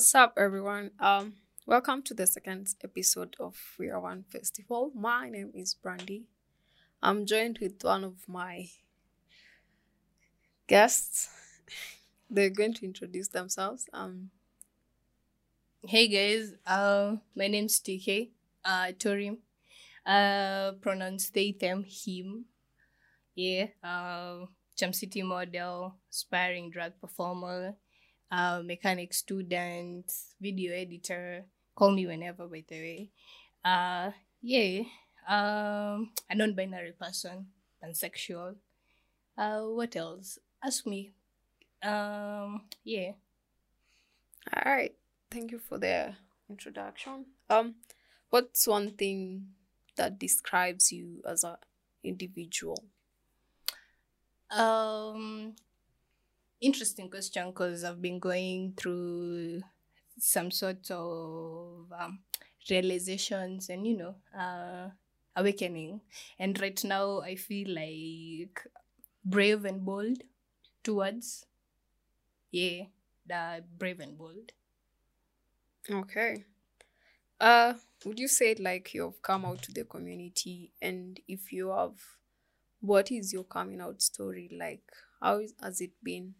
What's up, everyone? Um, welcome to the second episode of We Are One Festival. My name is Brandy. I'm joined with one of my guests. They're going to introduce themselves. Um, Hey guys, uh, my name's TK, uh, Torim. Uh, pronouns they, them, him. Yeah, uh, Jam City model, aspiring drag performer, uh, mechanic student, video editor. Call me whenever, by the way. Uh, yeah, um, a non-binary person, pansexual. Uh, what else? Ask me. Um, yeah. all right. Thank you for the introduction. Um, what's one thing that describes you as an individual? Um, interesting question because I've been going through some sort of um, realizations and you know, uh, awakening. And right now, I feel like brave and bold. Two words. Yeah, the brave and bold. Okay. Uh, would you say like you've come out to the community, and if you have, what is your coming out story like? How has it been?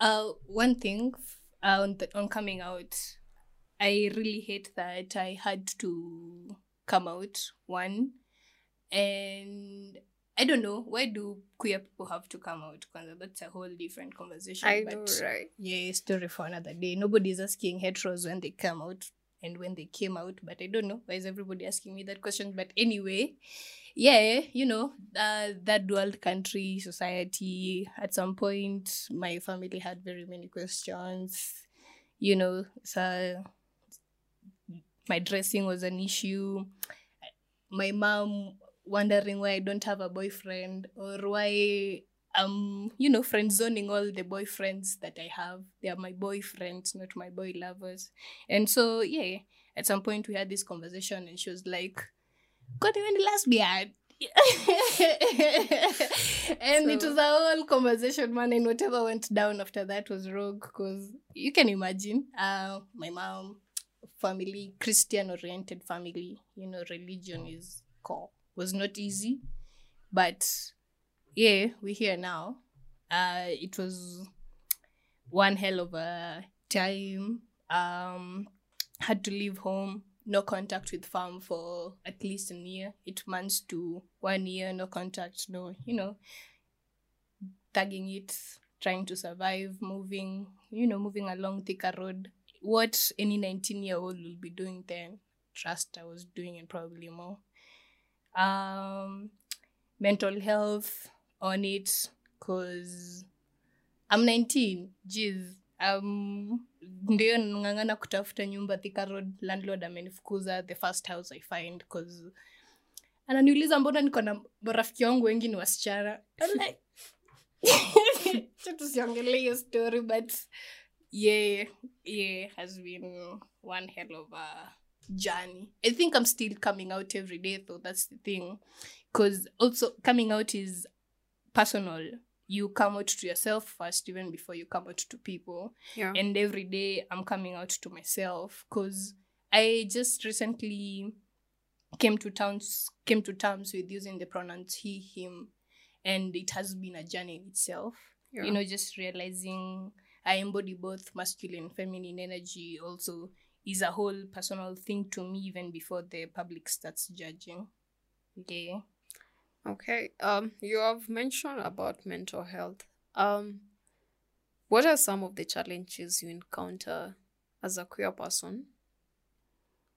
Uh, one thing uh, on, the, on coming out, I really hate that I had to come out one, and I don't know why do queer people have to come out? Because that's a whole different conversation. I but know, right? Yeah, story for another day. Nobody's asking heteros when they come out and when they came out, but I don't know why is everybody asking me that question. But anyway, yeah, you know, uh, that dual country society. At some point, my family had very many questions. You know, so my dressing was an issue. My mom wondering why I don't have a boyfriend or why I'm, you know, friend zoning all the boyfriends that I have. They are my boyfriends, not my boy lovers. And so, yeah, at some point we had this conversation and she was like, God, even the lesbian. and it was a whole conversation, man, and whatever went down after that was wrong because you can imagine uh, my mom, family, Christian oriented family, you know, religion is core, was not easy. But yeah, we're here now. Uh, it was one hell of a time. Um, had to leave home, no contact with farm for at least a year, eight months to one year, no contact, no, you know, tagging it, trying to survive, moving, you know, moving along Thika Road. What any 19 year old will be doing then, trust I was doing and probably more. Um, mental health on it, cause I'm 19, jeez. Um, ndio ng'ang'ana kutafuta nyumba Thika Road, landlord amenifukuza the first house I find cause ananiuliza mbona niko na marafiki wangu wengi ni wasichana? Like, tusiongelee hiyo story but yeah yeah has been one hell of a journey. I think i'm still coming out every day though that's the thing. Because also coming out is personal you come out to yourself first even before you come out to people Yeah. and every day i'm coming out to myself because i just recently came to terms came to terms with using the pronouns he him and it has been a journey in itself yeah. you know just realizing i embody both masculine and feminine energy also is a whole personal thing to me even before the public starts judging yeah Okay. Um, you have mentioned about mental health. Um, what are some of the challenges you encounter as a queer person?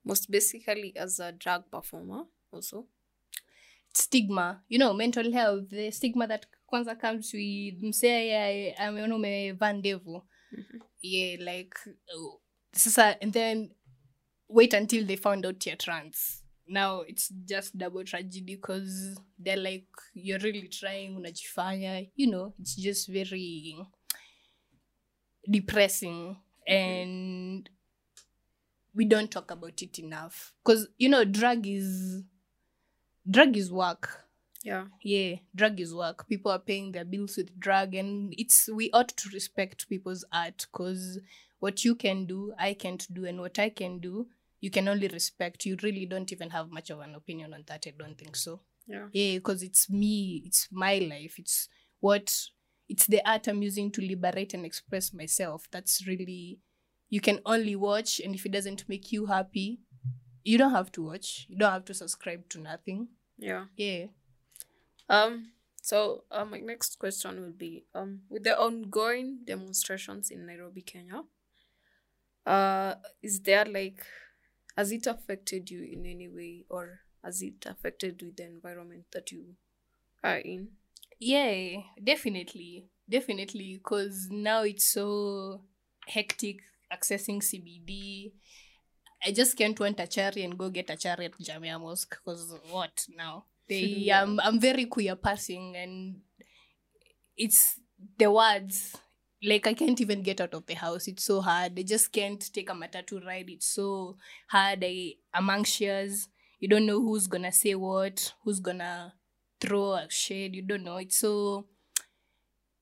Most basically, as a drag performer, also. stigma you know mental health the stigma that kwanza comes with msee ameona umevaa ndevu Mhm. yeah like uh, sasa and then wait until they found out you're trans now it's just double tragedy because they're like you're really trying unajifanya. You know it's just very depressing and we don't talk about it enough. Because you know drag is drag is work. Yeah. yeah drag is work. People are paying their bills with drag and it's we ought to respect people's art because what you can do i can't do and what i can do you can only respect you really don't even have much of an opinion on that i don't think so Yeah. yeah because it's me it's my life it's what it's the art i'm using to liberate and express myself that's really you can only watch and if it doesn't make you happy you don't have to watch you don't have to subscribe to nothing Yeah. yeah Um. So, uh, my next question will be: Um, with the ongoing demonstrations in Nairobi, Kenya, uh, is there like, has it affected you in any way, or has it affected with the environment that you are in? yeah definitely. Definitely because now it's so hectic accessing cbd i just can't want a cherry and go get a cherry at jamia mosque because what now? They um, i'm very queer passing and it's the words like i can't even get out of the house. It's so hard. I just can't take a matatu ride. It's so hard. I i'm anxious you don't know who's gonna say what who's gonna throw a shade. You don't know. It's so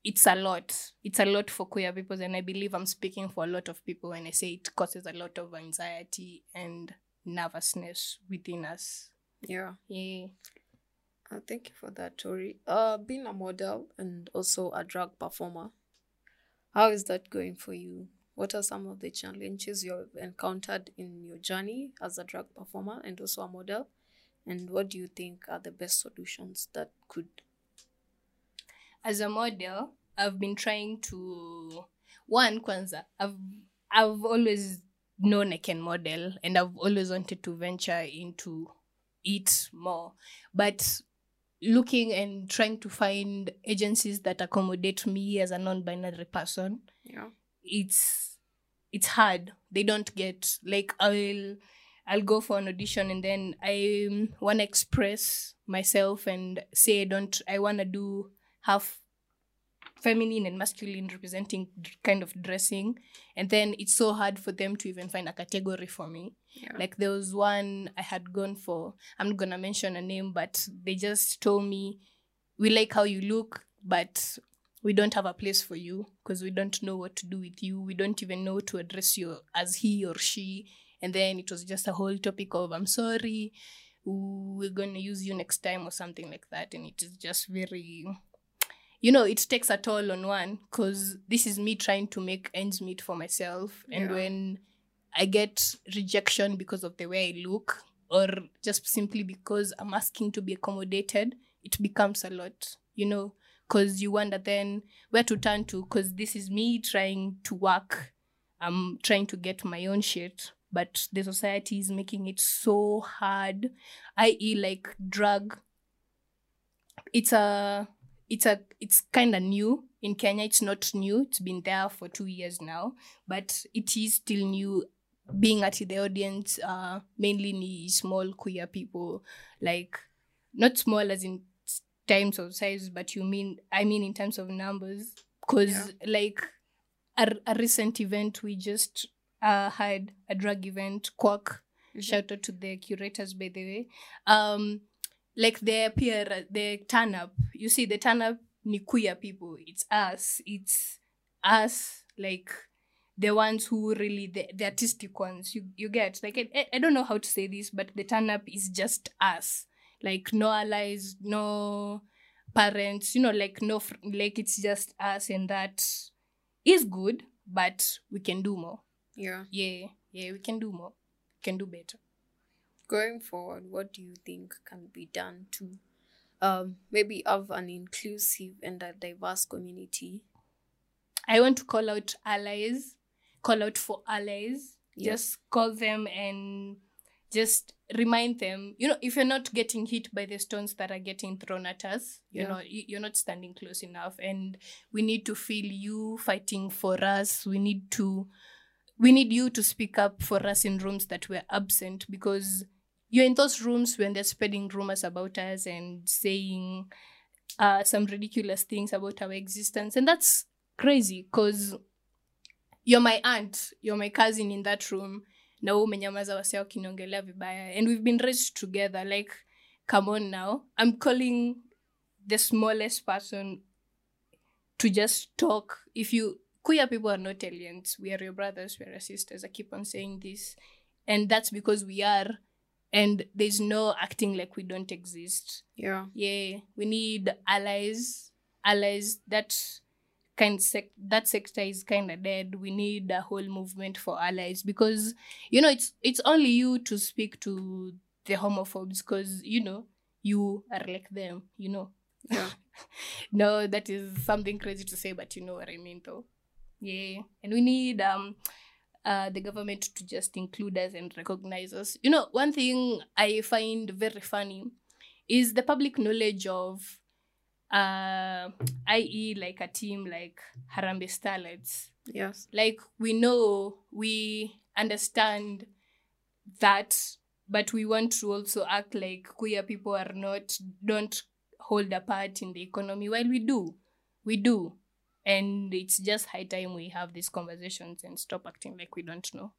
it's a lot. It's a lot for queer people. And i believe i'm speaking for a lot of people when i say it causes a lot of anxiety and nervousness within us. Yeah. yeah. Uh, thank you for that, Tori. Uh, being a model and also a drag performer, how is that going for you? What are some of the challenges you've encountered in your journey as a drag performer and also a model? And what do you think are the best solutions that could? as a model i've been trying to one kwanza i've i've always known i can model and i've always wanted to venture into it more but looking and trying to find agencies that accommodate me as a non-binary person Yeah. it's it's hard they don't get like i'll i'll go for an audition and then i um, want to express myself and say i don't i want to do half feminine and masculine representing kind of dressing and then it's so hard for them to even find a category for me Yeah. like there was one I had gone for. I'm not gonna mention a name, but they just told me, "We like how you look, but we don't have a place for you because we don't know what to do with you. We don't even know to address you as he or she." And then it was just a whole topic of, "I'm sorry, we're gonna use you next time" or something like that, and it is just very. You know, it takes a toll on one because this is me trying to make ends meet for myself. And Yeah. when I get rejection because of the way I look, or just simply because I'm asking to be accommodated, it becomes a lot, you know, because you wonder then where to turn to, because this is me trying to work. I'm trying to get my own shit, but the society is making it so hard, i.e., like drag. It's a it's a it's kind of new in Kenya. It's not new. It's been there for two years now, but it is still new. Being at the audience, uh, mainly small queer people, like not small as in terms of size, but you mean I mean in terms of numbers. Cause like a, a recent event we just uh, had a drag event, Quack. Shout out to the curators by the way. Um, like they appear they turn up. You see the turn up ni queer people. It's us. It's us like the ones who really the, the artistic ones. You you get like I, I- don't know how to say this but the turn up is just us. Like no allies no parents you know like no fr- like it's just us and that is good but we can do more. Yeah. yeah. Yeah we can do more. Can do better Going forward, what do you think can be done to um, maybe have an inclusive and a diverse community? I want to call out allies, call out for allies. Just call them and just remind them. You know, if you're not getting hit by the stones that are getting thrown at us, you Yeah. know, you- you're not standing close enough. And we need to feel you fighting for us. We need to, we need you to speak up for us in rooms that were absent because you're in those rooms when they're spreading rumors about us and saying uh, some ridiculous things about our existence. And that's crazy because you're my aunt, you're my cousin in that room. Na. And we've been raised together. Like, come on now. I'm calling the smallest person to just talk. If you, queer people are not aliens. We are your brothers, we are your sisters. I keep on saying this. And that's because we are. And there's no acting like we don't exist. Yeah. Yeah. We need allies. Allies that kind sec- that sector is kind of dead. We need a whole movement for allies because you know it's it's only you to speak to the homophobes because you know you are like them. You know. Yeah. no, that is something crazy to say, but you know what I mean, though. Yeah, and we need um, uh, the government to just include us and recognize us. You know, one thing I find very funny is the public knowledge of, uh, i.e., like a team like Harambe Starlets. Yes. Like we know, we understand that, but we want to also act like queer people are not don't hold a part in the economy while we do we do and it's just high time we have these conversations and stop acting like we don't know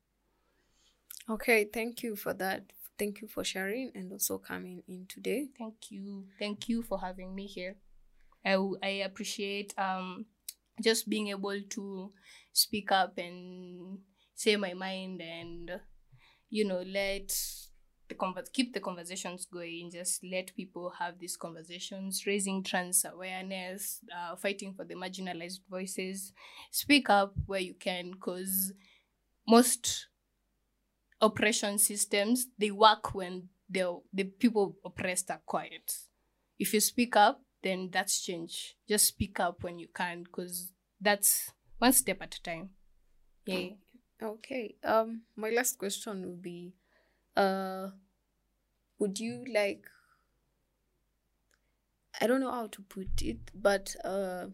Okay. Thank you for that. Thank you for sharing and also coming in today. thank you thank you for having me here i, w- I appreciate um just being able to speak up and say my mind and you know let the convers keep the conversations going just let people have these conversations raising trans awareness uh, fighting for the marginalized voices. Speak up where you can because most oppression systems they work when the the people oppressed are quiet. If you speak up then that's change. Just speak up when you can because that's one step at a time. Yeah Okay. Um, my last question would be, uh, would you like? I don't know how to put it, but uh,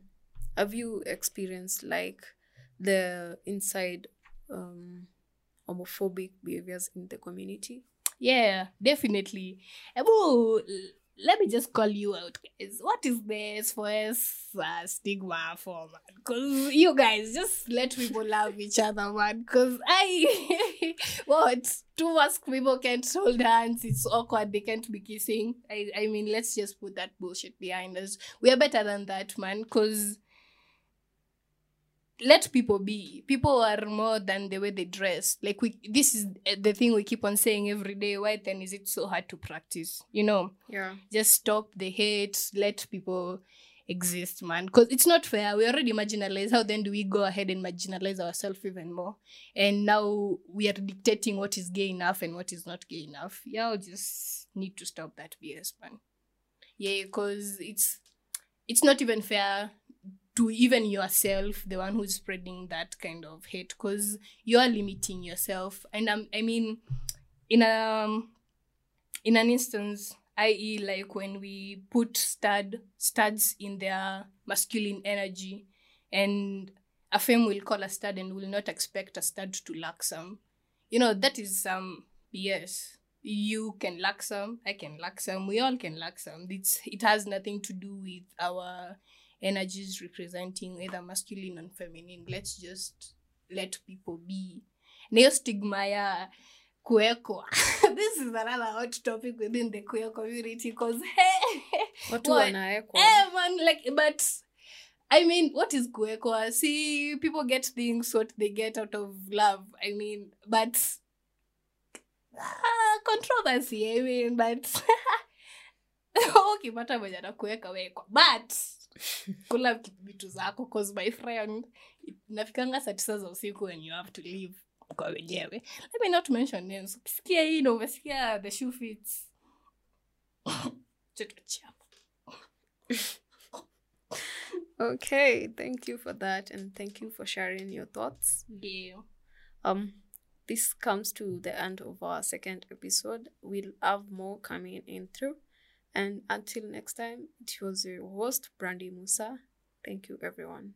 have you experienced like the inside um homophobic behaviors in the community? yeah definitely let me just call you out guys. What is the sos uh, stigma for man? Because you guys just let people love each other man. Because i what? Two mask people can't hold hands. It's awkward. They can't be kissing. I i mean let's just put that bullshit behind us. We are better than that man. Because let people be. People are more than the way they dress. Like we this is the thing we keep on saying every day why then is it so hard to practice? You know? Yeah. just stop the hate let people exist man. Because it's not fair. We already marginalized how then do we go ahead and marginalize ourselves even more? And now we are dictating what is gay enough and what is not gay enough. Y'all just need to stop that bs man. Yeah because it's it's not even fair to even yourself the one who's spreading that kind of hate because you are limiting yourself. And um, i mean in um in an instance i.e like when we put stud studs in their masculine energy and a femme will call a stud and will not expect a stud to lack some you know that is some bs you can lack some i can lack some we all can lack some it's it has nothing to do with our energies representing either masculine and feminine let's just let people be na hiyo stigma ya kuekwa this is another hot topic within the queer community because Watu. Eh, man, like, but I mean, what is kuekwa? See, people get things what they get out of love. I mean, but ah, controversy. I mean, but ukipata mwenye anakuweka wekwa but kula vitu zako cause my friend nafikanga saa tisa za usiku when you have to leave kwa wenyewe. Let me not mention names. Ukisikia hii na umesikia the shoe fits. Okay, thank you for that, and thank you for sharing your thoughts. yeah Um, this comes to the end of our second episode. We'll have more coming in through, and until next time, it was your host Brandy Musa. Thank you, everyone.